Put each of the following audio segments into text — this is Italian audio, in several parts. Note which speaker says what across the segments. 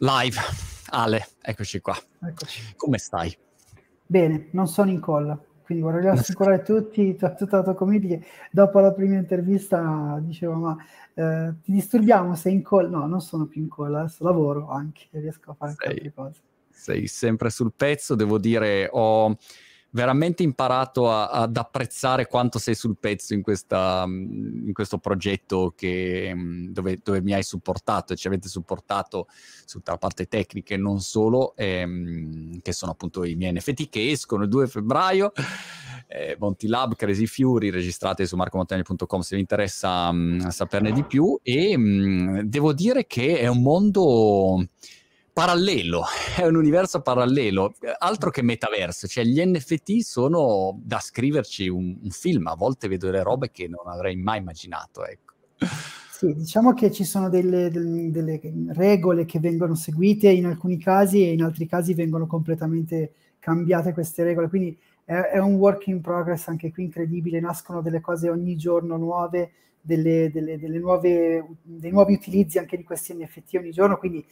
Speaker 1: Live, Ale, eccoci qua. Eccoci. Come stai?
Speaker 2: Bene, non sono in colla, quindi vorrei assicurare tutti, tutta la tua community dopo la prima intervista dicevo ma eh, ti disturbiamo, sei in colla? No, non sono più in colla, adesso lavoro anche, riesco a fare sei, altre cose.
Speaker 1: Sei sempre sul pezzo, devo dire, ho veramente imparato a, ad apprezzare quanto sei sul pezzo in, questa, in questo progetto che, dove, dove, mi hai supportato e ci avete supportato su tutta la parte tecnica e non solo, ehm, che sono appunto i miei NFT che escono il 2 febbraio. Eh, Monty Lab, Crazy Fury, registrate su marcomontagni.com se vi interessa mh, saperne di più e mh, devo dire che è un mondo parallelo, è un universo parallelo, altro che metaverso, cioè gli NFT sono da scriverci un, un film, a volte vedo delle robe che non avrei mai immaginato, ecco.
Speaker 2: Sì, diciamo che ci sono delle, delle, regole che vengono seguite in alcuni casi e in altri casi vengono completamente cambiate queste regole, quindi è, è un work in progress anche qui incredibile, nascono delle cose ogni giorno nuove, delle, delle nuove, dei nuovi utilizzi anche di questi NFT ogni giorno, quindi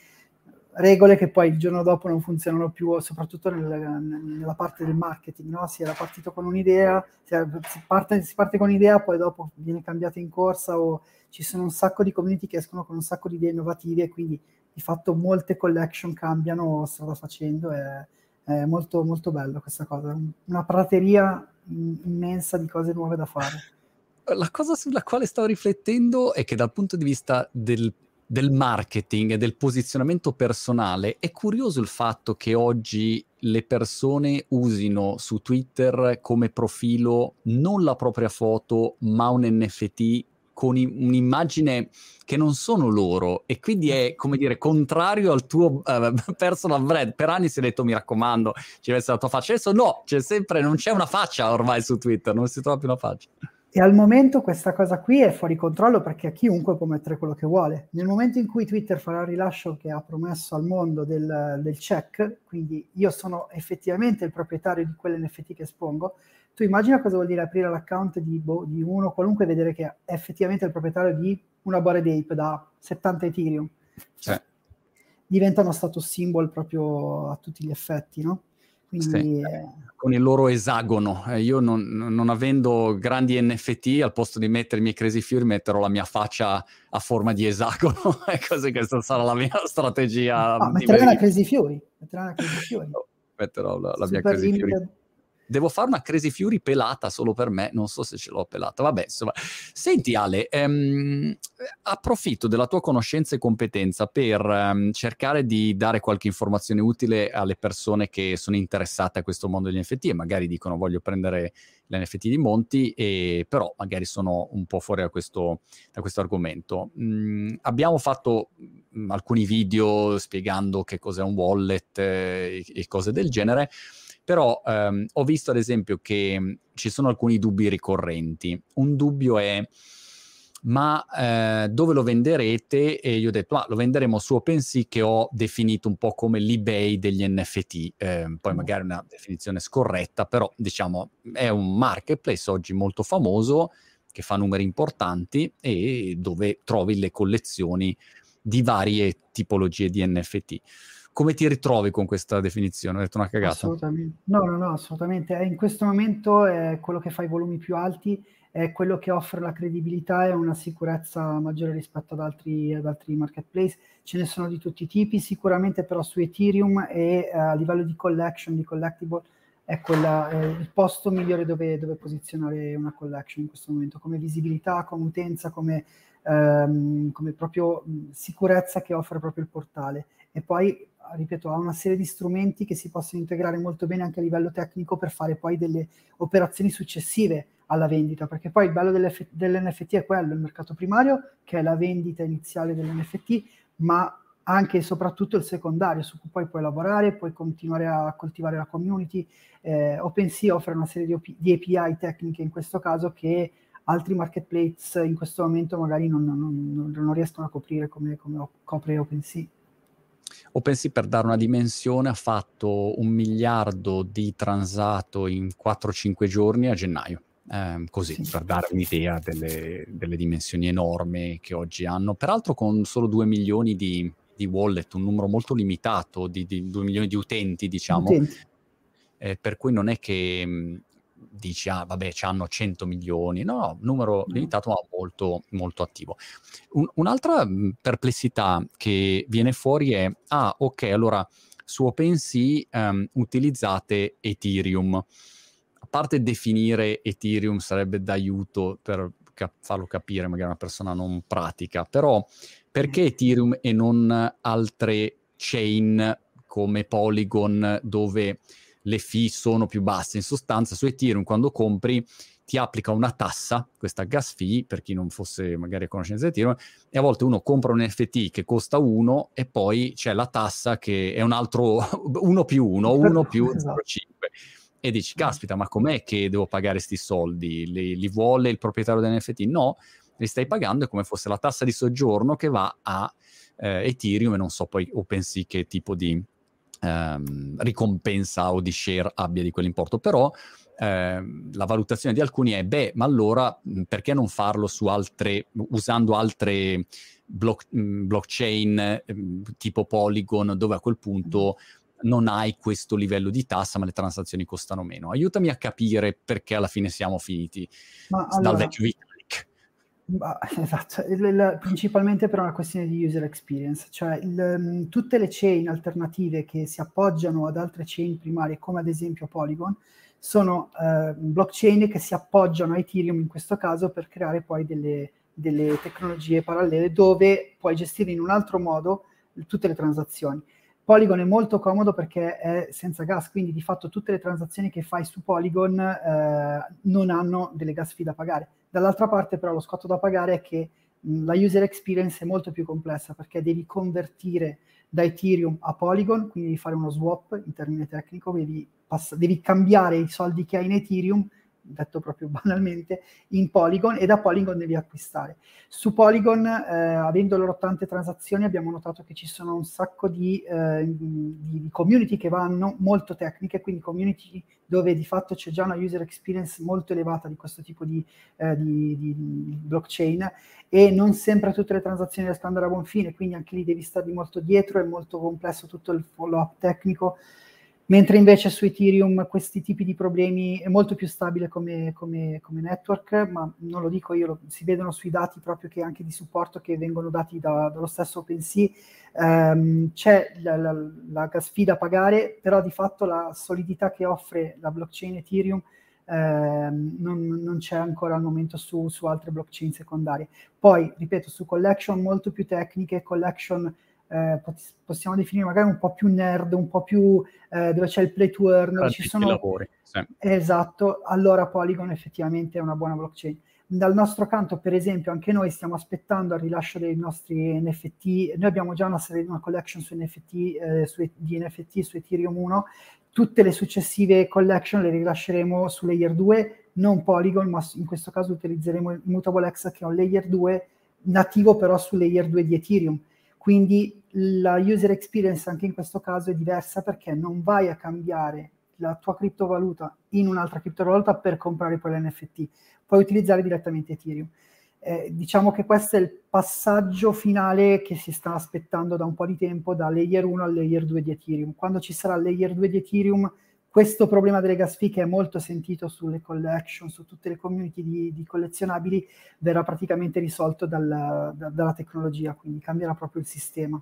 Speaker 2: regole che poi il giorno dopo non funzionano più, soprattutto nel, nella parte del marketing, no? si era partito con un'idea, si, parte, si, parte, con un'idea, poi dopo viene cambiata in corsa o ci sono un sacco di community che escono con un sacco di idee innovative e quindi di fatto molte collection cambiano strada facendo, è, è molto, molto bello questa cosa, una prateria immensa di cose nuove da fare.
Speaker 1: La cosa sulla quale stavo riflettendo è che dal punto di vista del del marketing e del posizionamento personale, è curioso il fatto che oggi le persone usino su Twitter come profilo non la propria foto, ma un NFT con un'immagine che non sono loro e quindi è come dire contrario al tuo uh, personal brand. Per anni si è detto mi raccomando, ci deve essere la tua faccia. Adesso no, c'è sempre, non c'è una faccia ormai su Twitter, non si trova più una faccia.
Speaker 2: E al momento questa cosa qui è fuori controllo perché chiunque può mettere quello che vuole. Nel momento in cui Twitter farà il rilascio che ha promesso al mondo del, del check, quindi io sono effettivamente il proprietario di quell'NFT che espongo, tu immagina cosa vuol dire aprire l'account di, boh, di uno qualunque e vedere che è effettivamente il proprietario di una Bored Ape da 70 Ethereum. Cioè. Diventa uno status symbol proprio a tutti gli effetti, no?
Speaker 1: Quindi, sì, eh... con il loro esagono. Eh, io non, non, avendo grandi NFT, al posto di mettere i miei Crazy Fury, metterò la mia faccia a forma di esagono. e così questa sarà la mia strategia.
Speaker 2: No, metterai una Crazy Fury. Metterai una Crazy Fury.
Speaker 1: metterò la, la mia Crazy Fury. Devo fare una Crazy Fury pelata solo per me, non so se ce l'ho pelata. Vabbè, insomma. Senti Ale, ehm, approfitto della tua conoscenza e competenza per ehm, cercare di dare qualche informazione utile alle persone che sono interessate a questo mondo degli NFT e magari dicono voglio prendere l'NFT di Monti, e però magari sono un po' fuori da questo, da questo argomento. Mm, abbiamo fatto mm, alcuni video spiegando che cos'è un wallet eh, e cose del genere. Però ehm, ho visto ad esempio che mh, ci sono alcuni dubbi ricorrenti. Un dubbio è ma eh, dove lo venderete? E io ho detto, ah, lo venderemo su OpenSea che ho definito un po' come l'eBay degli NFT, eh, poi mm. magari una definizione scorretta, però diciamo è un marketplace oggi molto famoso che fa numeri importanti e dove trovi le collezioni di varie tipologie di NFT come ti ritrovi con questa definizione? Ho detto una cagata.
Speaker 2: Assolutamente. No, no, no, assolutamente. In questo momento è quello che fa i volumi più alti, è quello che offre la credibilità e una sicurezza maggiore rispetto ad altri, ad altri marketplace. Ce ne sono di tutti i tipi, sicuramente però su Ethereum e uh, a livello di collection, di collectible, è, quella, è il posto migliore dove, dove, posizionare una collection in questo momento, come visibilità, come utenza, come, um, come proprio sicurezza che offre proprio il portale. E poi ripeto, ha una serie di strumenti che si possono integrare molto bene anche a livello tecnico per fare poi delle operazioni successive alla vendita, perché poi il bello dell'NFT è quello, il mercato primario, che è la vendita iniziale dell'NFT, ma anche e soprattutto il secondario, su cui poi puoi lavorare, puoi continuare a coltivare la community. Eh, OpenSea offre una serie di, OP- di, API tecniche in questo caso che altri marketplace in questo momento magari non, non, non, riescono a coprire come, come copre OpenSea.
Speaker 1: OpenSea per dare una dimensione ha fatto un miliardo di transato in 4-5 giorni a gennaio. Eh, così sì. per dare un'idea delle, delle, dimensioni enormi che oggi hanno, peraltro con solo 2 milioni di, di wallet, un numero molto limitato di, di 2 milioni di utenti, diciamo, utenti. Eh, per cui non è che dici, ah vabbè, hanno 100 milioni, no, numero limitato ma molto, molto attivo. Un, un'altra perplessità che viene fuori è, ah ok, allora su OpenSea um, utilizzate Ethereum. A parte definire Ethereum sarebbe d'aiuto per cap- farlo capire magari a una persona non pratica, però perché Ethereum e non altre chain come Polygon dove le fee sono più basse? In sostanza su Ethereum quando compri ti applica una tassa, questa gas fee, per chi non fosse magari a conoscenza di Ethereum, e a volte uno compra un NFT che costa 1 e poi c'è la tassa che è un altro 1 più 1, 1 più 0,5. Esatto. E dici, caspita, ma com'è che devo pagare questi soldi? Li, li vuole il proprietario dell'NFT? No, li stai pagando, è come fosse la tassa di soggiorno che va a eh, Ethereum e non so poi OpenSea che tipo di ehm, ricompensa o di share abbia di quell'importo, però Ehm, la valutazione di alcuni è, beh, ma allora perché non farlo su altre, usando altre block, blockchain eh, tipo Polygon, dove a quel punto non hai questo livello di tassa, ma le transazioni costano meno. Aiutami a capire perché alla fine siamo finiti. Ma dal allora, vecchio Vitalik.
Speaker 2: Esatto, il, il, principalmente per una questione di user experience, cioè il, tutte le chain alternative che si appoggiano ad altre chain primarie, come ad esempio Polygon, sono eh, blockchain che si appoggiano a Ethereum in questo caso per creare poi delle, delle tecnologie parallele dove puoi gestire in un altro modo tutte le transazioni. Polygon è molto comodo perché è senza gas, quindi di fatto tutte le transazioni che fai su Polygon eh, non hanno delle gas fee da pagare. Dall'altra parte però lo scotto da pagare è che la user experience è molto più complessa perché devi convertire da Ethereum a Polygon, quindi devi fare uno swap in termine tecnico, devi pass- devi cambiare i soldi che hai in Ethereum, detto proprio banalmente, in Polygon e da Polygon devi acquistare. Su Polygon, eh, avendo loro tante transazioni, abbiamo notato che ci sono un sacco di, eh, di, community che vanno molto tecniche, quindi community dove di fatto c'è già una user experience molto elevata di questo tipo di, eh, di, di, blockchain e non sempre tutte le transazioni riescono ad a buon fine, quindi anche lì devi stare molto dietro, è molto complesso tutto il follow-up tecnico mentre invece su Ethereum questi tipi di problemi è molto più stabile come, come, come network, ma non lo dico io, lo, si vedono sui dati proprio che anche di supporto che vengono dati da, dallo stesso OpenSea, um, c'è la, la, la gas fee da pagare, però di fatto la solidità che offre la blockchain Ethereum ehm, non, non, c'è ancora al momento su, su altre blockchain secondarie. Poi, ripeto, su collection molto più tecniche, collection eh, possiamo definire magari un po' più nerd, un po' più eh, dove c'è il play to earn, ci sono...
Speaker 1: lavori. Sì.
Speaker 2: Esatto, allora Polygon effettivamente è una buona blockchain. Dal nostro canto, per esempio, anche noi stiamo aspettando il rilascio dei nostri NFT. Noi abbiamo già una, serie, una collection su NFT, eh, su, di NFT su Ethereum 1. Tutte le successive collection le rilasceremo su Layer 2, non Polygon, ma in questo caso utilizzeremo Immutable X che è un Layer 2 nativo però su Layer 2 di Ethereum quindi la user experience anche in questo caso è diversa perché non vai a cambiare la tua criptovaluta in un'altra criptovaluta per comprare poi l'NFT, puoi utilizzare direttamente Ethereum. Eh, diciamo che questo è il passaggio finale che si sta aspettando da un po' di tempo da layer 1 al layer 2 di Ethereum. Quando ci sarà il layer 2 di Ethereum, questo problema delle gas fee che è molto sentito sulle collection, su tutte le community di, di collezionabili, verrà praticamente risolto dal, da, dalla tecnologia, quindi cambierà proprio il sistema.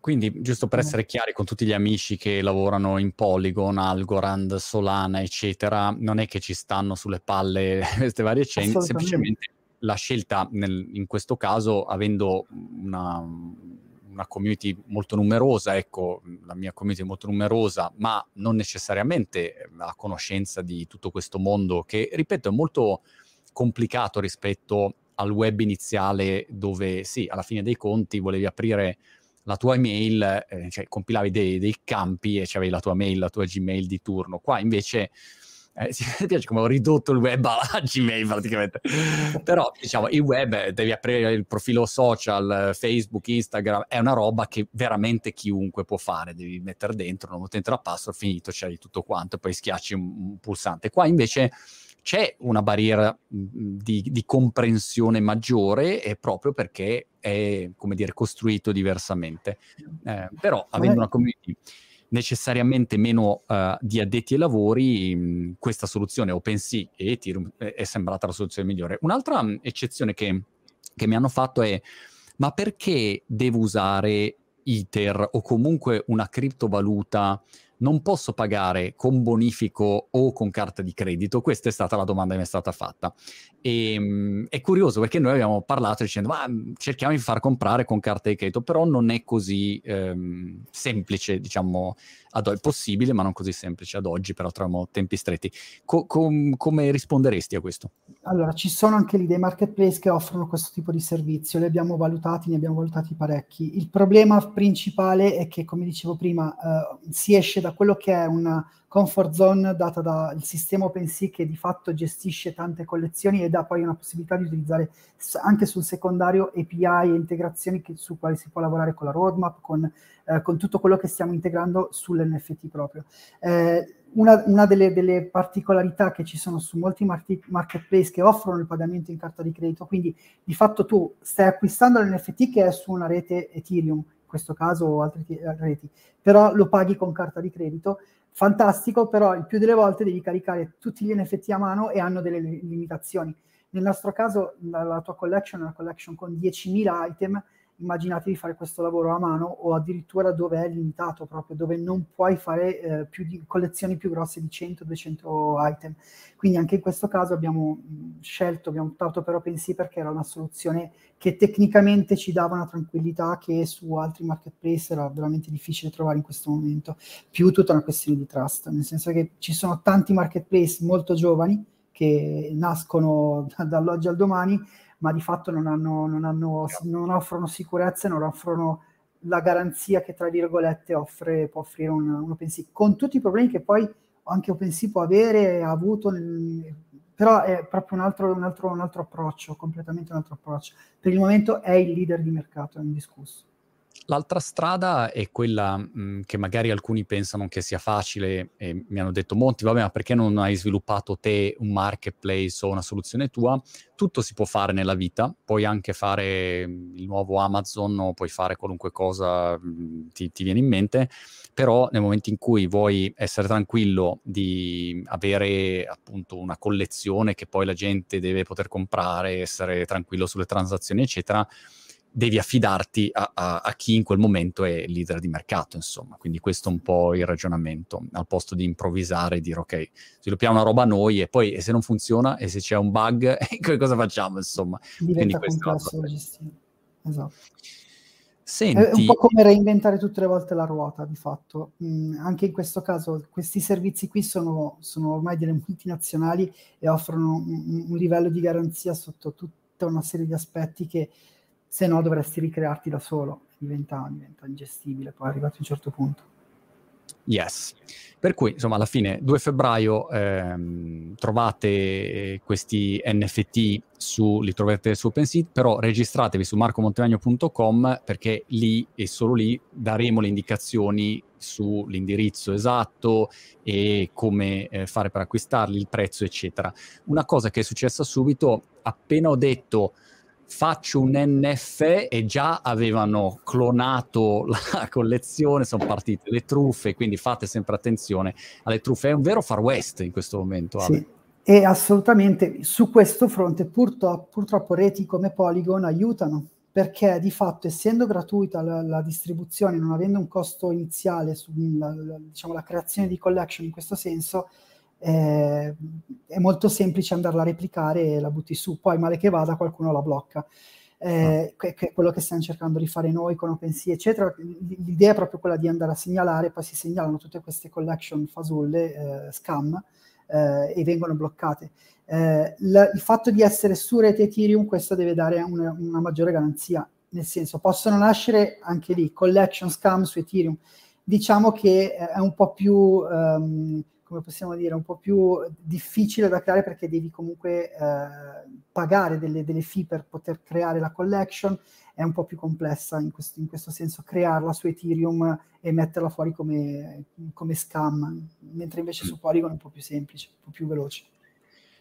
Speaker 1: Quindi, giusto per essere chiari con tutti gli amici che lavorano in Polygon, Algorand, Solana, eccetera, non è che ci stanno sulle palle queste varie chain, semplicemente la scelta nel, in questo caso, avendo una, una community molto numerosa, ecco, la mia community è molto numerosa, ma non necessariamente a conoscenza di tutto questo mondo che, ripeto, è molto complicato rispetto al web iniziale dove sì, alla fine dei conti volevi aprire la tua email, eh, cioè compilavi dei, dei campi e avevi la tua mail, la tua Gmail di turno. Qua invece eh, mi piace come ho ridotto il web a, a Gmail praticamente. Però, diciamo, il web devi aprire il profilo social, Facebook, Instagram, è una roba che veramente chiunque può fare. Devi mettere dentro, non dentro la password, finito, c'hai tutto quanto, poi schiacci un, un pulsante. Qua invece c'è una barriera di, di comprensione maggiore è proprio perché è, come dire, costruito diversamente. Eh, però avendo una community necessariamente meno uh, di addetti ai lavori, mh, questa soluzione OpenSea e Ethereum è, è, sembrata la soluzione migliore. Un'altra mh, eccezione che, che mi hanno fatto è ma perché devo usare Ether o comunque una criptovaluta non posso pagare con bonifico o con carta di credito? Questa è stata la domanda che mi è stata fatta. E, um, è curioso perché noi abbiamo parlato dicendo ma cerchiamo di far comprare con carta di credito, però non è così um, semplice, diciamo, ad oggi. possibile, ma non così semplice ad oggi, però troviamo tempi stretti. Co- com- come risponderesti a questo?
Speaker 2: Allora, ci sono anche lì dei marketplace che offrono questo tipo di servizio, li abbiamo valutati, ne abbiamo valutati parecchi. Il problema principale è che, come dicevo prima, eh, si esce da quello che è una comfort zone data dal sistema OpenSea che di fatto gestisce tante collezioni e dà poi una possibilità di utilizzare anche sul secondario API e integrazioni che, su quali si può lavorare con la roadmap, con, eh, con tutto quello che stiamo integrando sull'NFT proprio. Eh, una, una delle, delle, particolarità che ci sono su molti market, marketplace che offrono il pagamento in carta di credito, quindi di fatto tu stai acquistando l'NFT che è su una rete Ethereum, in questo caso o altre reti, però lo paghi con carta di credito, fantastico, però il più delle volte devi caricare tutti gli NFT a mano e hanno delle limitazioni. Nel nostro caso la, la tua collection è una collection con 10.000 item, immaginatevi fare questo lavoro a mano o addirittura dove è limitato proprio, dove non puoi fare eh, più di, collezioni più grosse di 100-200 item. Quindi anche in questo caso abbiamo scelto, abbiamo optato per OpenSea perché era una soluzione che tecnicamente ci dava una tranquillità che su altri marketplace era veramente difficile trovare in questo momento, più tutta una questione di trust, nel senso che ci sono tanti marketplace molto giovani che nascono dall'oggi al domani, ma di fatto non, hanno, non, hanno, non offrono sicurezza, non offrono la garanzia che tra virgolette offre, può offrire un, un OpenSea, con tutti i problemi che poi anche OpenSea può avere, ha avuto, nel, però è proprio un altro, un, altro, un altro approccio, completamente un altro approccio. Per il momento è il leader di mercato, è indiscusso.
Speaker 1: L'altra strada è quella mh, mhmm, che magari alcuni pensano che sia facile e mi hanno detto Monti, vabbè, ma perché non hai sviluppato te un marketplace o una soluzione tua? Tutto si può fare nella vita, puoi anche fare mhmm, il nuovo Amazon o puoi fare qualunque cosa mh, mhmm, ti, ti viene in mente, però nel momento in cui vuoi essere tranquillo di avere appunto una collezione che poi la gente deve poter comprare, essere tranquillo sulle transazioni, eccetera, devi affidarti a, a, a, chi in quel momento è leader di mercato, insomma. Quindi questo è un po' il ragionamento, al posto di improvvisare e dire ok, sviluppiamo una roba noi e poi e se non funziona e se c'è un bug, cosa facciamo, insomma.
Speaker 2: Diventa Quindi complesso da gestire. Esatto. Senti... È un po' come reinventare tutte le volte la ruota, di fatto. Mm, anche in questo caso, questi servizi qui sono, sono ormai delle multinazionali e offrono un, un livello di garanzia sotto tutta una serie di aspetti che se no dovresti ricrearti da solo, diventa, diventa ingestibile poi arrivato a un certo punto.
Speaker 1: Yes. Per cui, insomma, alla fine, 2 febbraio ehm, trovate questi NFT, su, li troverete su OpenSea, però registratevi su marcomontemagno.com perché lì e solo lì daremo le indicazioni sull'indirizzo esatto e come eh, fare per acquistarli, il prezzo, eccetera. Una cosa che è successa subito, appena ho detto faccio un NF e già avevano clonato la collezione, sono partite le truffe, quindi fate sempre attenzione alle truffe. È un vero far west in questo momento.
Speaker 2: Sì, e assolutamente su questo fronte purtroppo, purtroppo reti come Polygon aiutano, perché di fatto essendo gratuita la, la distribuzione, non avendo un costo iniziale sulla diciamo, creazione di collection in questo senso, eh, è molto semplice andarla a replicare e la butti su, poi male che vada qualcuno la blocca. Eh, che, che, è quello che stiamo cercando di fare noi con OpenSea, eccetera. L'idea è proprio quella di andare a segnalare, poi si segnalano tutte queste collection fasulle, eh, scam, eh, e vengono bloccate. Eh, l- il fatto di essere su rete Ethereum, questo deve dare una, una maggiore garanzia, nel senso possono nascere anche lì collection scam su Ethereum. Diciamo che è un po' più um, come possiamo dire, un po' più difficile da creare perché devi comunque eh, pagare delle, delle, fee per poter creare la collection, è un po' più complessa in questo, in questo senso crearla su Ethereum e metterla fuori come, come scam, mentre invece su Polygon è un po' più semplice, un po' più veloce.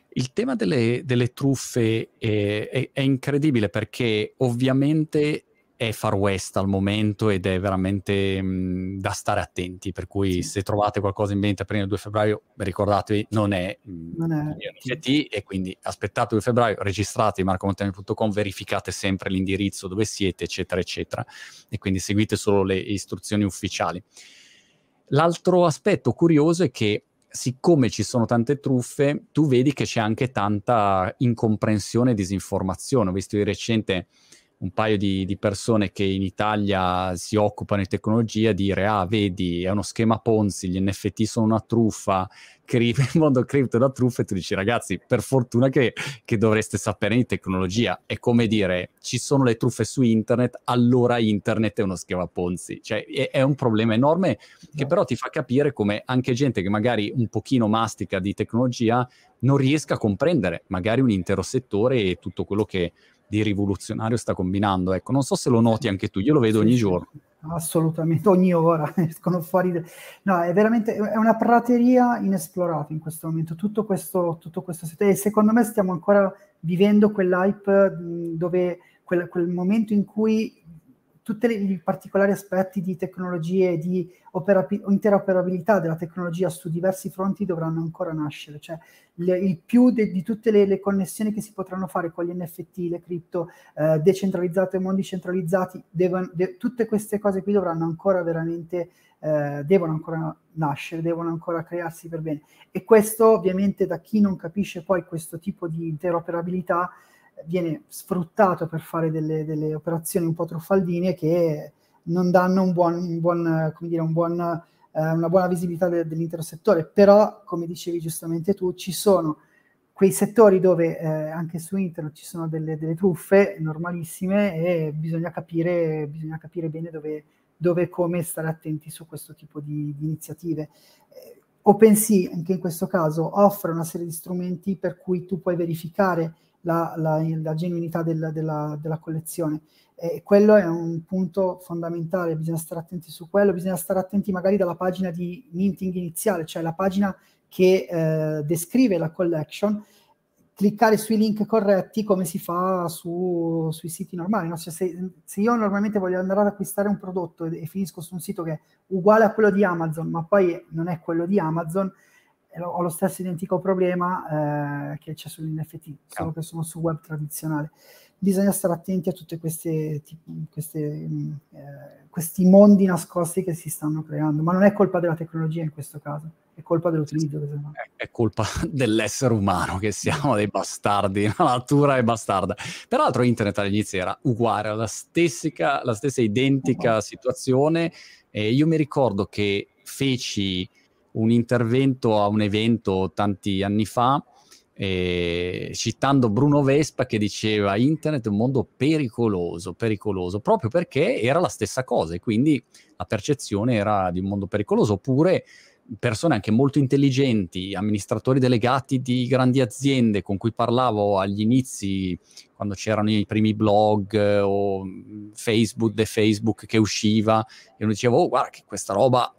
Speaker 1: Il tema delle, delle truffe è, è, è, incredibile perché ovviamente è Far West al momento ed è veramente mh, da stare attenti, per cui sì. se trovate qualcosa in vendita prima del 2 febbraio, ricordatevi, non è, non è NFT e quindi aspettate il 2 febbraio, registrate marcomontani.com, verificate sempre l'indirizzo dove siete, eccetera, eccetera, e quindi seguite solo le istruzioni ufficiali. L'altro aspetto curioso è che siccome ci sono tante truffe, tu vedi che c'è anche tanta incomprensione e disinformazione. Ho visto di recente un paio di, di, persone che in Italia si occupano di tecnologia dire ah vedi è uno schema Ponzi, gli NFT sono una truffa, cri- il mondo cripto è una truffa e tu dici ragazzi per fortuna che, che, dovreste sapere di tecnologia. È come dire ci sono le truffe su internet allora internet è uno schema Ponzi. Cioè è, è un problema enorme che però ti fa capire come anche gente che magari un pochino mastica di tecnologia non riesca a comprendere magari un intero settore e tutto quello che di rivoluzionario sta combinando. Ecco, non so se lo noti anche tu, io lo vedo ogni sì, giorno.
Speaker 2: Assolutamente, ogni ora escono fuori. De... No, è veramente è una prateria inesplorata in questo momento, tutto questo, tutto questo. E secondo me stiamo ancora vivendo quell'hype dove quel, quel momento in cui tutti i particolari aspetti di tecnologie di operapi- interoperabilità della tecnologia su diversi fronti dovranno ancora nascere. Cioè, le, il più de- di tutte le, le, connessioni che si potranno fare con gli NFT, le cripto, eh, decentralizzate mondi centralizzati, devono, de- tutte queste cose qui dovranno ancora veramente, eh, devono ancora nascere, devono ancora crearsi per bene. E questo ovviamente da chi non capisce poi questo tipo di interoperabilità viene sfruttato per fare delle, delle operazioni un po' truffaldine che non danno un buon, un buon, dire, un buon, eh, una buona visibilità de, dell'intero settore. Però, come dicevi giustamente tu, ci sono quei settori dove eh, anche su internet ci sono delle, delle, truffe normalissime e bisogna capire, bisogna capire bene dove, dove e come stare attenti su questo tipo di, di iniziative. Eh, OpenSea, anche in questo caso, offre una serie di strumenti per cui tu puoi verificare la, la, la genuinità del, della, della, collezione. E quello è un punto fondamentale, bisogna stare attenti su quello, bisogna stare attenti magari dalla pagina di minting iniziale, cioè la pagina che eh, descrive la collection, cliccare sui link corretti come si fa su, sui siti normali. No? Cioè se, se, io normalmente voglio andare ad acquistare un prodotto e, e, finisco su un sito che è uguale a quello di Amazon, ma poi non è quello di Amazon, ho lo stesso identico problema eh, che c'è sull'NFT, solo che sono su web tradizionale. Bisogna stare attenti a tutti questi, eh, questi mondi nascosti che si stanno creando, ma non è colpa della tecnologia in questo caso, è colpa dell'utilizzo.
Speaker 1: È, è colpa dell'essere umano che siamo dei bastardi, la natura è bastarda. Peraltro internet all'inizio era uguale, la stessa, la stessa identica oh, situazione. E io mi ricordo che feci un intervento a un evento tanti anni fa, eh, citando Bruno Vespa che diceva internet è un mondo pericoloso, pericoloso, proprio perché era la stessa cosa e quindi la percezione era di un mondo pericoloso, oppure persone anche molto intelligenti, amministratori delegati di grandi aziende con cui parlavo agli inizi, quando c'erano i primi blog o Facebook, The Facebook che usciva, e uno diceva, oh guarda che questa roba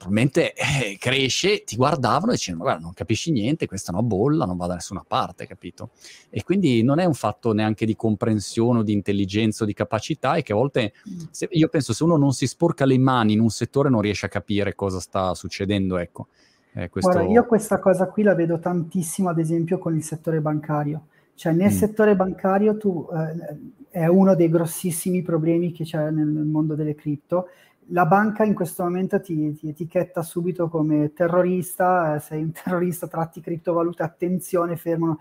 Speaker 1: probabilmente eh, cresce, ti guardavano e dicevano, guarda, non capisci niente, questa è una bolla, non va da nessuna parte, capito? E quindi non è un fatto neanche di comprensione o di intelligenza o di capacità, è che a volte, mm. se, io penso, se uno non si sporca le mani in un settore non riesce a capire cosa sta succedendo, ecco.
Speaker 2: Eh, questo... Guarda, io questa cosa qui la vedo tantissimo, ad esempio, con il settore bancario. Cioè, nel mm. settore bancario tu, eh, è uno dei grossissimi problemi che c'è nel mondo delle cripto, la banca in questo momento ti, ti etichetta subito come terrorista, eh, sei un terrorista, tratti criptovalute, attenzione, fermano.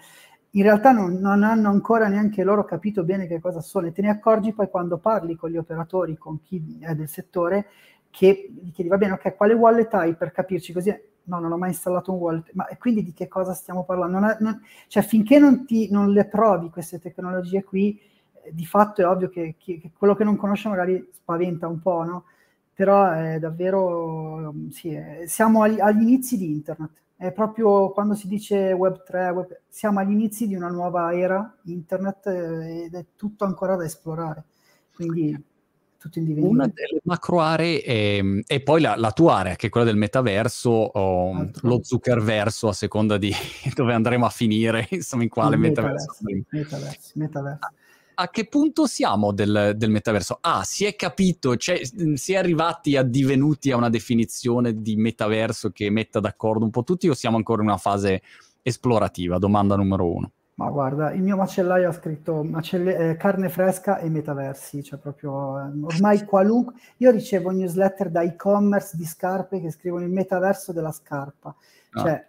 Speaker 2: In realtà non, non, hanno ancora neanche loro capito bene che cosa sono e te ne accorgi poi quando parli con gli operatori, con chi è del settore, che gli chiedi, va bene, ok, quale wallet hai per capirci così? No, non ho mai installato un wallet, ma quindi di che cosa stiamo parlando? Non è, non, cioè, finché non, ti, non le provi queste tecnologie qui, eh, di fatto è ovvio che, che, che quello che non conosce magari spaventa un po', no? Però è davvero, sì, è, siamo agli, agli, inizi di internet, è proprio quando si dice web 3, web, siamo agli inizi di una nuova era internet eh, ed è tutto ancora da esplorare, quindi tutto in divenire.
Speaker 1: Una delle macro aree è, e poi la, la, tua area, che è quella del metaverso, o Altro. lo Zuckerverso, a seconda di dove andremo a finire, insomma, in quale metaverso.
Speaker 2: Metaverso, metaverso.
Speaker 1: A, a che punto siamo del, del, metaverso? Ah, si è capito, cioè, si è arrivati a divenuti a una definizione di metaverso che metta d'accordo un po' tutti o siamo ancora in una fase esplorativa? Domanda numero uno.
Speaker 2: Ma guarda, il mio macellaio ha scritto macelle- eh, carne fresca e metaversi, cioè proprio eh, ormai qualunque... Io ricevo newsletter da e-commerce di scarpe che scrivono il metaverso della scarpa. Ah. Cioè,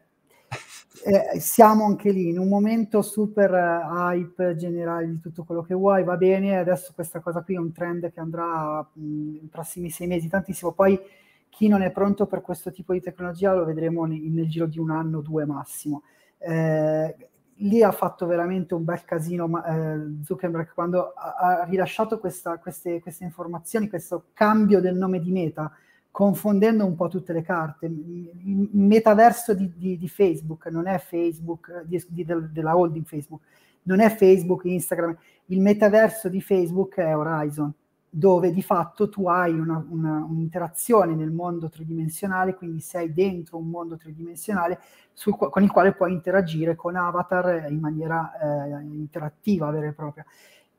Speaker 2: eh, siamo anche lì in un momento super uh, hype generale di tutto quello che vuoi, va bene, adesso questa cosa qui è un trend che andrà mh, nei prossimi sei mesi tantissimo, poi chi non è pronto per questo tipo di tecnologia lo vedremo nel, nel giro di un anno, due massimo. Eh, lì ha fatto veramente un bel casino eh, Zuckerberg quando ha, ha rilasciato questa, queste, queste, informazioni, questo cambio del nome di Meta, confondendo un po' tutte le carte. Il metaverso di, di, di Facebook non è Facebook, di, della holding Facebook, non è Facebook, Instagram, il metaverso di Facebook è Horizon dove di fatto tu hai una, una, un'interazione nel mondo tridimensionale, quindi sei dentro un mondo tridimensionale sul, con il quale puoi interagire con avatar in maniera eh, interattiva vera e propria.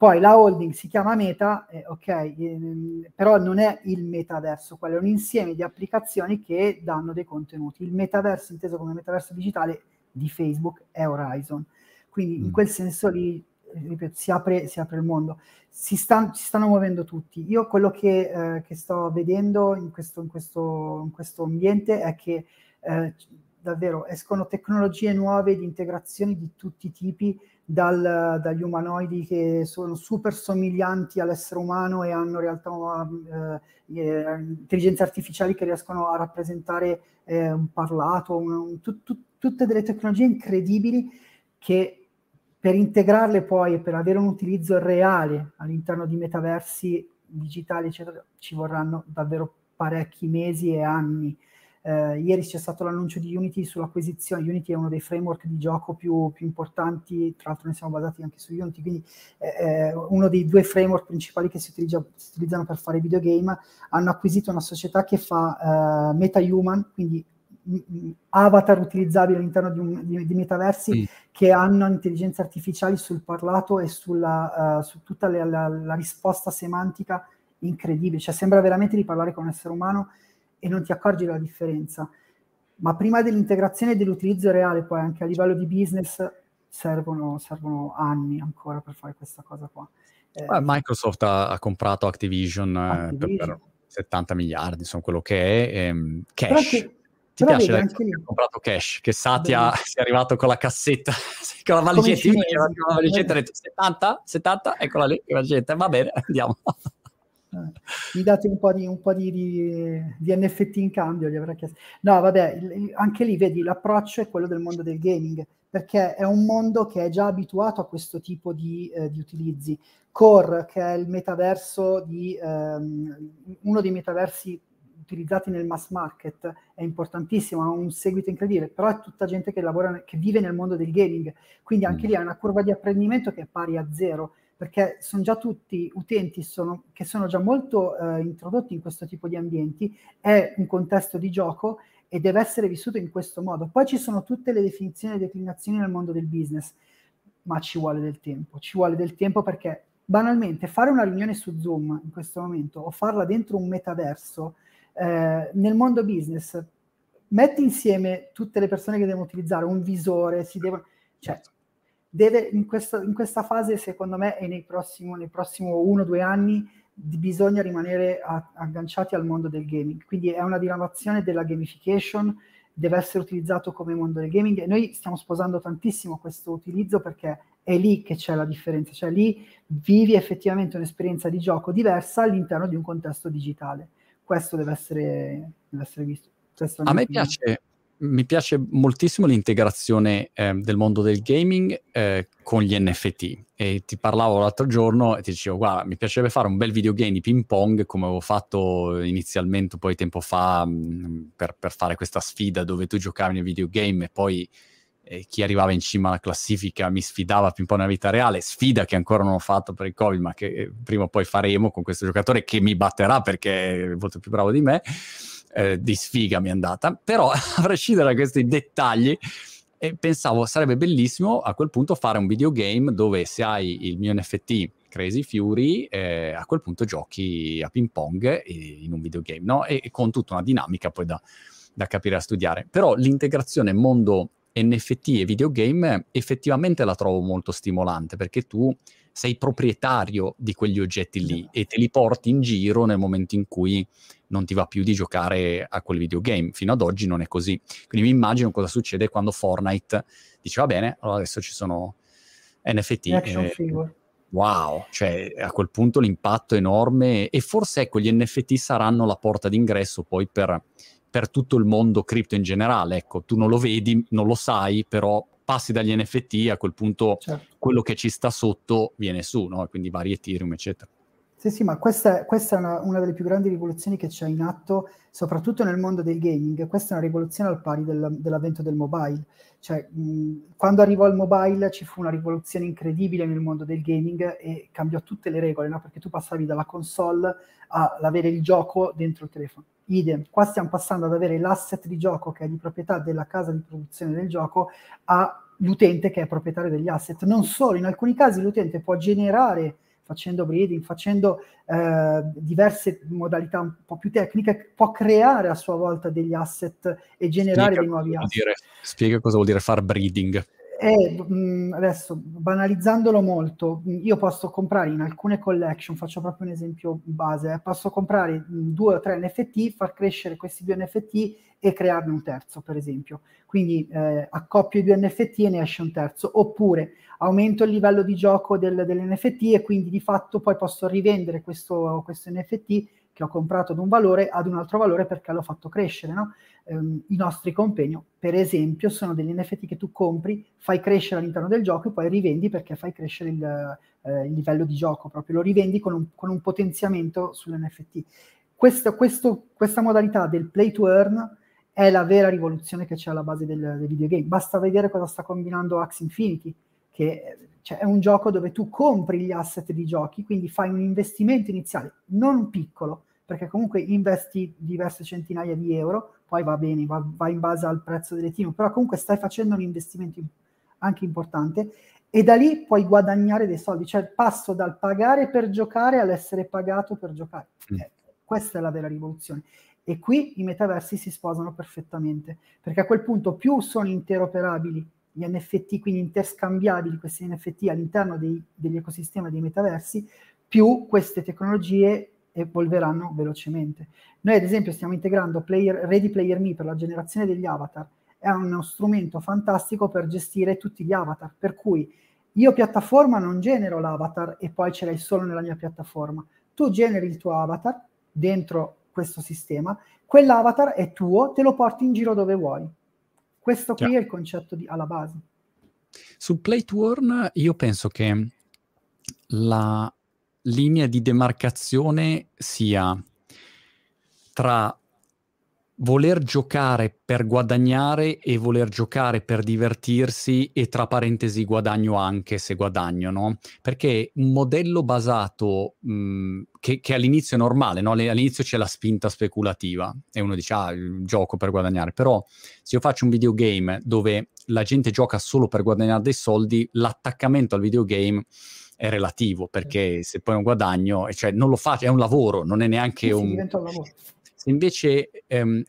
Speaker 2: Poi la holding si chiama Meta, eh, ok, eh, però non è il metaverso, quello è un insieme di applicazioni che danno dei contenuti. Il metaverso, inteso come metaverso digitale di Facebook, è Horizon. Quindi in mm. quel senso lì ripeto, si apre, si apre il mondo. Si, sta, si, stanno muovendo tutti. Io quello che, eh, che sto vedendo in questo, in, questo, in questo, ambiente è che eh, davvero escono tecnologie nuove di integrazioni di tutti i tipi, dal, dagli umanoidi che sono super somiglianti all'essere umano e hanno realtà eh, eh, intelligenze artificiali che riescono a rappresentare eh, un parlato, un, un, tu, tu, tutte delle tecnologie incredibili che per integrarle poi e per avere un utilizzo reale all'interno di metaversi digitali, eccetera, ci vorranno davvero parecchi mesi e anni. Eh, ieri c'è stato l'annuncio di Unity sull'acquisizione. Unity è uno dei framework di gioco più, più importanti, tra l'altro noi siamo basati anche su Unity, quindi eh, uno dei due framework principali che si, utilizza, si, utilizzano per fare videogame. Hanno acquisito una società che fa eh, MetaHuman, quindi avatar utilizzabili all'interno di, un, di, di metaversi sì. che hanno intelligenze artificiali sul parlato e sulla, uh, su tutta la, la, la, risposta semantica incredibile, cioè sembra veramente di parlare con un essere umano e non ti accorgi della differenza. Ma prima dell'integrazione e dell'utilizzo reale, poi anche a livello di business, servono, servono anni ancora per fare questa cosa qua.
Speaker 1: Eh, Microsoft ha, ha, comprato Activision, Activision. Eh, per, per, 70 miliardi, insomma quello che è, ehm, cash. Ti Però piace anche lì. comprato cash, che Satya sia arrivato con la cassetta, con la valigetta, con la valigetta, 70, 70, eccola lì, la valigetta, va bene, andiamo.
Speaker 2: Eh, mi date un po' di, un po di, di, di NFT in cambio, gli avrei chiesto. No, vabbè, anche lì vedi, l'approccio è quello del mondo del gaming, perché è un mondo che è già abituato a questo tipo di, eh, di utilizzi. Core, che è il metaverso di ehm, uno dei metaversi utilizzati nel mass market è importantissimo, ha un seguito incredibile, però è tutta gente che lavora, che vive nel mondo del gaming, quindi anche mm. lì è una curva di apprendimento che è pari a zero, perché sono già tutti utenti sono, che sono già molto eh, introdotti in questo tipo di ambienti, è un contesto di gioco e deve essere vissuto in questo modo. Poi ci sono tutte le definizioni e declinazioni nel mondo del business, ma ci vuole del tempo, ci vuole del tempo perché banalmente fare una riunione su Zoom in questo momento o farla dentro un metaverso eh, nel mondo business metti insieme tutte le persone che devono utilizzare un visore, si devono, cioè, deve in, questo, in questa fase, secondo me, e nei prossimi, nei prossimi uno o due anni, bisogna rimanere a, agganciati al mondo del gaming. Quindi è una diramazione della gamification, deve essere utilizzato come mondo del gaming e noi stiamo sposando tantissimo questo utilizzo perché è lì che c'è la differenza, cioè lì vivi effettivamente un'esperienza di gioco diversa all'interno di un contesto digitale questo deve essere, deve essere visto.
Speaker 1: A me piace, mi piace moltissimo l'integrazione eh, del mondo del gaming eh, con gli NFT. E ti parlavo l'altro giorno e ti dicevo, guarda, mi piacerebbe fare un bel videogame di ping pong come avevo fatto inizialmente un po' di tempo fa mh, per, per, fare questa sfida dove tu giocavi nei videogame e poi e chi arrivava in cima alla classifica mi sfidava più un po' nella vita reale, sfida che ancora non ho fatto per il Covid, ma che eh, prima o poi faremo con questo giocatore che mi batterà perché è molto più bravo di me, eh, di sfiga mi è andata, però a prescindere da questi dettagli, eh, pensavo sarebbe bellissimo a quel punto fare un videogame dove se hai il mio NFT Crazy Fury, eh, a quel punto giochi a ping pong in un videogame, no? E, e con tutta una dinamica poi da, da capire e studiare. Però l'integrazione mondo NFT e videogame effettivamente la trovo molto stimolante perché tu sei proprietario di quegli oggetti lì e te li porti in giro nel momento in cui non ti va più di giocare a quel videogame. Fino ad oggi non è così. Quindi mi immagino cosa succede quando Fortnite dice va bene, allora adesso ci sono NFT.
Speaker 2: Action eh, figure.
Speaker 1: Wow, cioè a quel punto l'impatto è enorme e forse ecco gli NFT saranno la porta d'ingresso poi per per tutto il mondo cripto in generale. Ecco, tu non lo vedi, non lo sai, però passi dagli NFT, a quel punto certo. quello che ci sta sotto viene su, no? quindi vari Ethereum, eccetera.
Speaker 2: Sì, sì, ma questa, questa è una, una, delle più grandi rivoluzioni che c'è in atto, soprattutto nel mondo del gaming. Questa è una rivoluzione al pari del, dell'avvento del mobile. Cioè, mh, quando arrivò il mobile ci fu una rivoluzione incredibile nel mondo del gaming e cambiò tutte le regole, no? perché tu passavi dalla console all'avere il gioco dentro il telefono. Idem, qua stiamo passando ad avere l'asset di gioco che è di proprietà della casa di produzione del gioco all'utente che è proprietario degli asset. Non solo, in alcuni casi l'utente può generare facendo breeding, facendo eh, diverse modalità un po' più tecniche, può creare a sua volta degli asset e generare
Speaker 1: spiega
Speaker 2: dei nuovi asset.
Speaker 1: Dire, spiega cosa vuol dire far breeding.
Speaker 2: E, mh, adesso, banalizzandolo molto, io posso comprare in alcune collection, faccio proprio un esempio base, eh, posso comprare mh, due o tre NFT, far crescere questi due NFT e crearne un terzo, per esempio. Quindi eh, accoppio i due NFT e ne esce un terzo, oppure aumento il livello di gioco del, dell'NFT e quindi di fatto poi posso rivendere questo, questo NFT che ho comprato ad un valore ad un altro valore perché l'ho fatto crescere. No? Um, I nostri compegno, per esempio, sono degli NFT che tu compri, fai crescere all'interno del gioco e poi rivendi perché fai crescere il, eh, il livello di gioco, proprio lo rivendi con un, con un potenziamento sull'NFT. Questo, questo, questa modalità del play to earn è la vera rivoluzione che c'è alla base del, del videogame. Basta vedere cosa sta combinando Axe Infinity, che cioè, è un gioco dove tu compri gli asset di giochi, quindi fai un investimento iniziale, non piccolo, perché comunque investi diverse centinaia di euro, poi va bene, va, va in base al prezzo delle team, però comunque stai facendo un investimento anche importante e da lì puoi guadagnare dei soldi, cioè passo dal pagare per giocare all'essere pagato per giocare. Mm. Eh, questa è la vera rivoluzione. E qui i metaversi si sposano perfettamente, perché a quel punto più sono interoperabili gli NFT, quindi interscambiabili questi NFT all'interno dei, degli ecosistemi dei metaversi, più queste tecnologie evolveranno velocemente. Noi ad esempio stiamo integrando player, Ready Player Me per la generazione degli avatar, è uno strumento fantastico per gestire tutti gli avatar, per cui io piattaforma non genero l'avatar e poi ce l'hai solo nella mia piattaforma, tu generi il tuo avatar dentro questo sistema, quell'avatar è tuo, te lo porti in giro dove vuoi. Questo qui yeah. è il concetto di, alla base.
Speaker 1: Su Play to Earn io penso che la linea di demarcazione sia tra voler giocare per guadagnare e voler giocare per divertirsi e tra parentesi guadagno anche se guadagno, no? Perché un modello basato mh, che, che, all'inizio è normale, no? All'inizio c'è la spinta speculativa e uno dice ah, gioco per guadagnare, però se io faccio un videogame dove la gente gioca solo per guadagnare dei soldi, l'attaccamento al videogame è relativo perché se poi non guadagno, cioè non lo faccio, è un lavoro, non è neanche sì, un... Diventa un lavoro se invece ehm,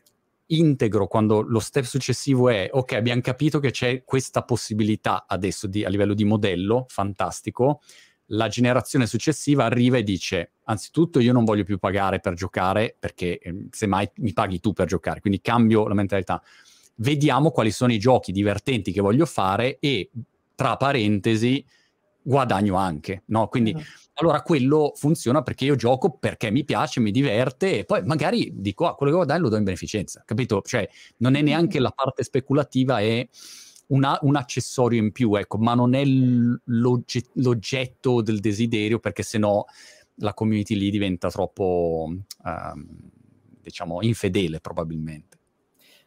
Speaker 1: integro quando lo step successivo è ok, abbiamo capito che c'è questa possibilità adesso di, a livello di modello, fantastico, la generazione successiva arriva e dice anzitutto io non voglio più pagare per giocare perché eh, semmai mi paghi tu per giocare, quindi cambio la mentalità. Vediamo quali sono i giochi divertenti che voglio fare e tra parentesi guadagno anche, no? Quindi uh-huh. allora quello funziona perché io gioco perché mi piace, mi diverte e poi magari dico ah, quello che guadagno lo do in beneficenza, capito? Cioè non è neanche la parte speculativa, è una, un accessorio in più, ecco, ma non è l'ogge- l'oggetto del desiderio perché sennò la community lì diventa troppo, um, diciamo, infedele probabilmente.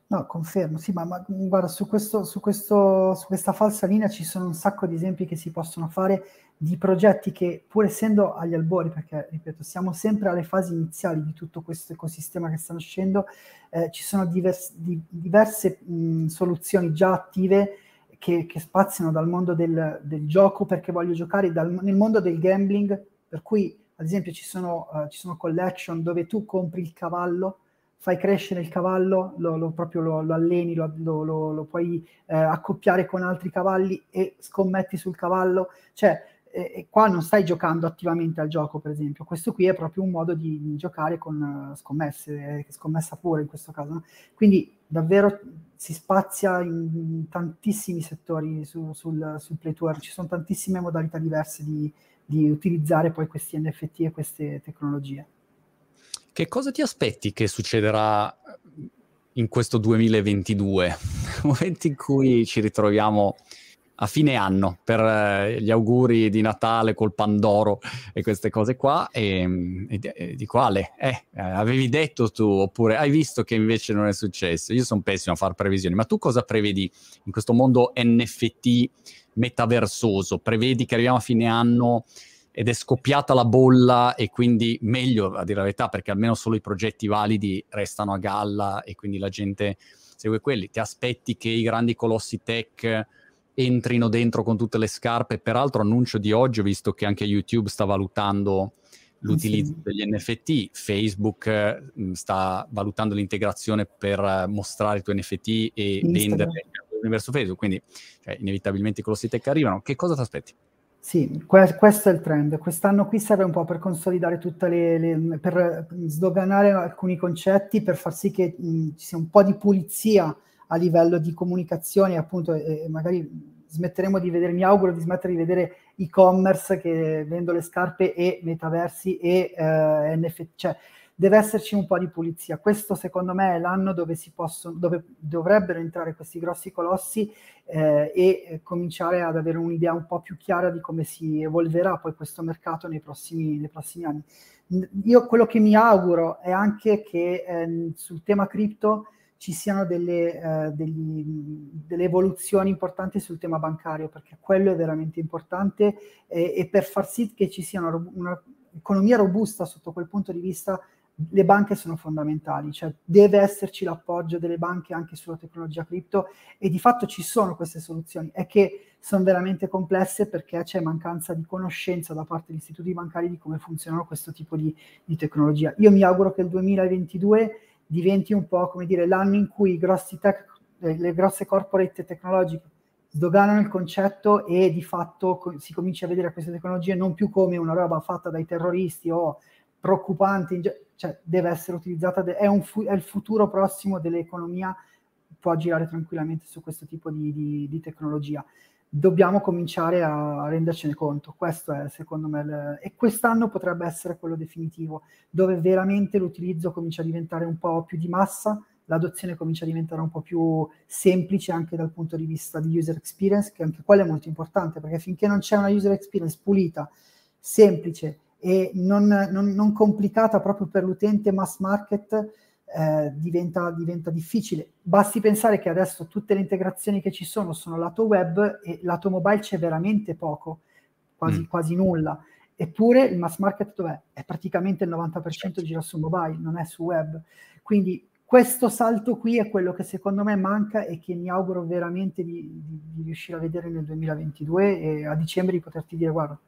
Speaker 2: No, confermo, sì, ma, ma guarda, su, questo, su, questo, su questa falsa linea ci sono un sacco di esempi che si possono fare di progetti che, pur essendo agli albori, perché ripeto, siamo sempre alle fasi iniziali di tutto questo ecosistema che sta nascendo, eh, ci sono divers, di, diverse mh, soluzioni già attive che, che, spaziano dal mondo del, del, gioco perché voglio giocare dal, nel mondo del gambling, per cui ad esempio ci sono, uh, ci sono collection dove tu compri il cavallo fai crescere il cavallo, lo, lo proprio lo, lo alleni, lo, puoi eh, accoppiare con altri cavalli e scommetti sul cavallo. Cioè, eh, qua non stai giocando attivamente al gioco, per esempio. Questo qui è proprio un modo di, di giocare con uh, scommesse, eh, scommessa pure in questo caso. No? Quindi davvero si spazia in tantissimi settori su, sul, sul Play Tour, ci sono tantissime modalità diverse di, di utilizzare poi questi NFT e queste tecnologie.
Speaker 1: Che cosa ti aspetti che succederà in questo 2022? Momento in cui ci ritroviamo a fine anno per eh, gli auguri di Natale col Pandoro e queste cose qua e, e, e di quale? Eh, avevi detto tu oppure hai visto che invece non è successo? Io sono pessimo a fare previsioni, ma tu cosa prevedi in questo mondo NFT metaversoso? Prevedi che arriviamo a fine anno ed è scoppiata la bolla e quindi meglio a dire la verità perché almeno solo i progetti validi restano a galla e quindi la gente segue quelli. Ti aspetti che i grandi colossi tech entrino dentro con tutte le scarpe? Peraltro annuncio di oggi, ho visto che anche YouTube sta valutando l'utilizzo sì. degli NFT, Facebook mh, sta valutando l'integrazione per uh, mostrare i tuoi NFT e vendere all'universo Facebook, quindi cioè, inevitabilmente i colossi tech arrivano. Che cosa ti aspetti?
Speaker 2: Sì, que- questo è il trend. Quest'anno qui serve un po' per consolidare tutte le, le per sdoganare alcuni concetti, per far sì che mh, ci sia un po' di pulizia a livello di comunicazione, appunto, e magari smetteremo di vedere, mi auguro di smettere di vedere e-commerce che vendo le scarpe e metaversi e eh, NFT, cioè deve esserci un po' di pulizia. Questo secondo me è l'anno dove, possono, dove dovrebbero entrare questi grossi colossi eh, e cominciare ad avere un'idea un po' più chiara di come si evolverà poi questo mercato nei prossimi, nei prossimi anni. Io quello che mi auguro è anche che eh, sul tema cripto ci siano delle, eh, degli, delle, evoluzioni importanti sul tema bancario, perché quello è veramente importante e, e per far sì che ci sia un'economia robusta sotto quel punto di vista le banche sono fondamentali, cioè deve esserci l'appoggio delle banche anche sulla tecnologia cripto e di fatto ci sono queste soluzioni, è che sono veramente complesse perché c'è mancanza di conoscenza da parte degli istituti bancari di come funzionano questo tipo di, di tecnologia. Io mi auguro che il 2022 diventi un po' come dire l'anno in cui i grossi tech, le grosse corporate tecnologiche sdoganano il concetto e di fatto si comincia a vedere queste tecnologie non più come una roba fatta dai terroristi o preoccupante, cioè deve essere utilizzata, è, fu- è il futuro prossimo dell'economia, può girare tranquillamente su questo tipo di, di, di tecnologia. Dobbiamo cominciare a rendercene conto, questo è secondo me, il, e quest'anno potrebbe essere quello definitivo, dove veramente l'utilizzo comincia a diventare un po' più di massa, l'adozione comincia a diventare un po' più semplice anche dal punto di vista di user experience, che anche quello è molto importante, perché finché non c'è una user experience pulita, semplice e non, non, non complicata proprio per l'utente mass market, eh, diventa, diventa, difficile. Basti pensare che adesso tutte le integrazioni che ci sono sono lato web e lato mobile c'è veramente poco, quasi, mm. quasi nulla. Eppure il mass market dov'è? È praticamente il 90% certo. gira su mobile, non è su web. Quindi questo salto qui è quello che secondo me manca e che mi auguro veramente di, di, di riuscire a vedere nel 2022 e a dicembre di poterti dire guarda,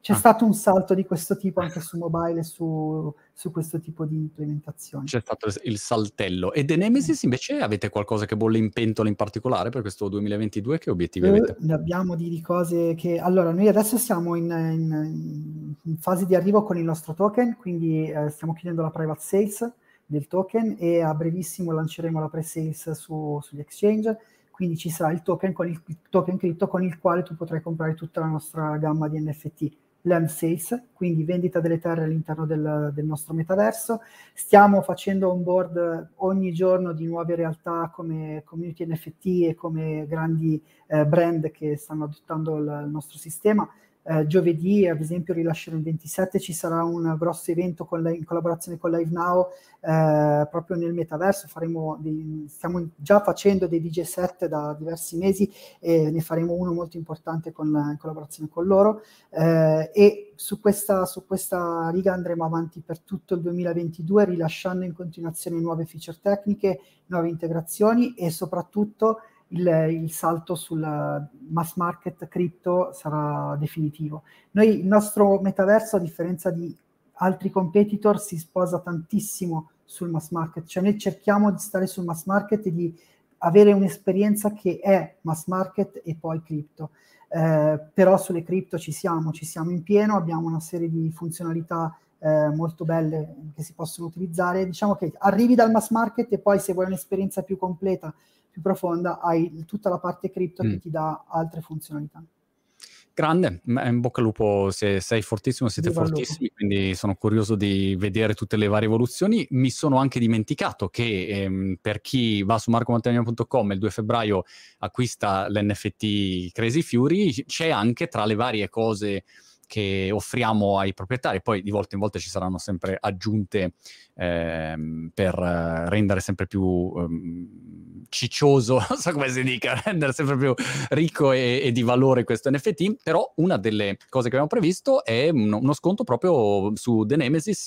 Speaker 2: c'è ah. stato un salto di questo tipo anche su mobile su, su questo tipo di implementazione.
Speaker 1: C'è stato il saltello. E The Nemesis invece avete qualcosa che bolle in pentola in particolare per questo 2022? Che obiettivi eh, avete?
Speaker 2: Ne abbiamo di, di, cose che... Allora, noi adesso siamo in, in, in fase di arrivo con il nostro token, quindi eh, stiamo chiudendo la private sales del token e a brevissimo lanceremo la pre-sales su, sugli exchange quindi ci sarà il token, con il, il token cripto con il quale tu potrai comprare tutta la nostra gamma di NFT. Land sales, quindi vendita delle terre all'interno del, del, nostro metaverso. Stiamo facendo on board ogni giorno di nuove realtà come community NFT e come grandi eh, brand che stanno adottando il, il nostro sistema. Eh, giovedì, ad esempio, rilascerò il 27, ci sarà un grosso evento con la, in collaborazione con Live Now eh, proprio nel metaverso. Dei, stiamo già facendo dei DJ set da diversi mesi e ne faremo uno molto importante con in collaborazione con loro. Eh, e su questa, su questa riga andremo avanti per tutto il 2022 rilasciando in continuazione nuove feature tecniche, nuove integrazioni e soprattutto il, il, salto sul mass market crypto sarà definitivo. Noi, il nostro metaverso, a differenza di altri competitor, si sposa tantissimo sul mass market, cioè noi cerchiamo di stare sul mass market e di avere un'esperienza che è mass market e poi crypto. Eh, però sulle cripto ci siamo, ci siamo in pieno, abbiamo una serie di funzionalità eh, molto belle che si possono utilizzare. Diciamo che arrivi dal mass market e poi se vuoi un'esperienza più completa più profonda, hai tutta la parte cripto mm. che ti dà altre funzionalità.
Speaker 1: Grande, in bocca al lupo, se sei fortissimo, siete Viva fortissimi, quindi sono curioso di vedere tutte le varie evoluzioni. Mi sono anche dimenticato che ehm, per chi va su marcomontagnano.com il 2 febbraio acquista l'NFT Crazy Fury, c'è anche tra le varie cose che offriamo ai proprietari. Poi di volta in volta ci saranno sempre aggiunte ehm, per rendere sempre più ehm, ciccioso, non so come si dica, rendere sempre più ricco e, e, di valore questo NFT. Però una delle cose che abbiamo previsto è uno, sconto proprio su The Nemesis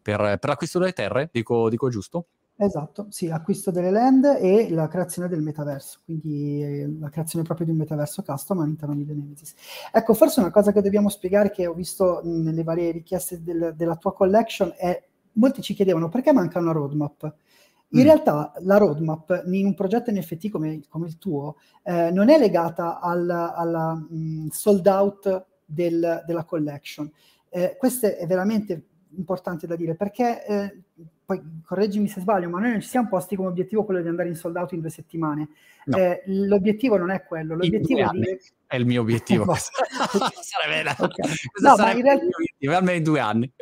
Speaker 1: per, per l'acquisto delle terre, dico, dico giusto?
Speaker 2: Esatto, sì, acquisto delle land e la creazione del metaverso, quindi eh, la creazione proprio di un metaverso custom all'interno di The Nemesis. Ecco, forse una cosa che dobbiamo spiegare, che ho visto nelle varie richieste del, della tua collection, è molti ci chiedevano perché manca una roadmap. In mm. realtà la roadmap in un progetto NFT come, come il tuo eh, non è legata alla, alla mh, sold out del, della collection. Eh, questo è veramente importante da dire perché eh, poi correggimi se sbaglio, ma noi non ci siamo posti come obiettivo quello di andare in sold out in due settimane. No. Eh, l'obiettivo non è quello, l'obiettivo è
Speaker 1: di... È il mio obiettivo. sarebbe, la... okay. no, sarebbe in realtà... obiettivo, almeno in due anni.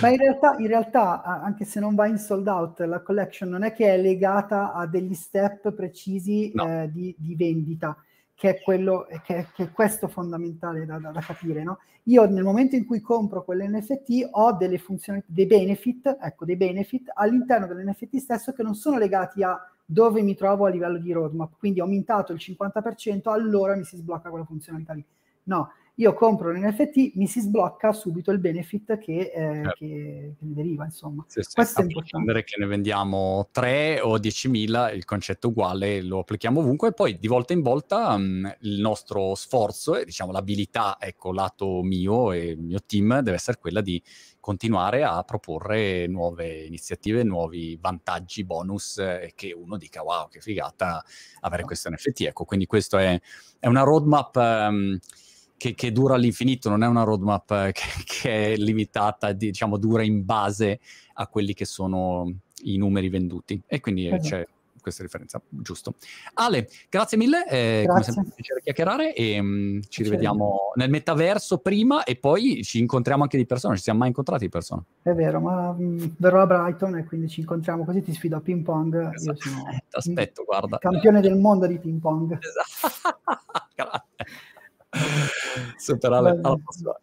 Speaker 2: Ma in realtà, in realtà, anche se non va in sold out, la collection non è che è legata a degli step precisi no. eh, di, di vendita che è, quello, che, che è questo fondamentale da, da, da capire. No? Io nel momento in cui compro quell'NFT ho delle funzioni, dei benefit, ecco, dei benefit all'interno dell'NFT stesso che non sono legati a dove mi trovo a livello di roadmap. Quindi ho aumentato il 50%, allora mi si sblocca quella funzionalità lì. No, io compro un NFT, mi si sblocca subito il benefit che, eh, certo. che, che ne deriva, insomma.
Speaker 1: Sì, sì. Questo a prescindere che ne vendiamo 3 o 10.000, il concetto è uguale, lo applichiamo ovunque e poi di volta in volta um, il nostro sforzo e diciamo l'abilità, ecco, lato mio e il mio team deve essere quella di continuare a proporre nuove iniziative, nuovi vantaggi, bonus e che uno dica wow, che figata avere questo NFT. Ecco, quindi questo è, è una roadmap... Um, che, che, dura all'infinito, non è una roadmap eh, che, che, è limitata, diciamo, dura in base a quelli che sono i numeri venduti. E quindi esatto. c'è questa differenza, giusto. Ale, grazie mille, eh, grazie. come sempre un piacere chiacchierare e um, ci rivediamo nel metaverso prima e poi ci incontriamo anche di persona, ci siamo mai incontrati di persona.
Speaker 2: È vero, ma mh, mm, verrò a Brighton e quindi ci incontriamo così, ti sfido a ping pong.
Speaker 1: Esatto. Io sono eh, aspetto, guarda.
Speaker 2: Campione del mondo di ping pong.
Speaker 1: Esatto. grazie. Super, ale, ale posłuchaj.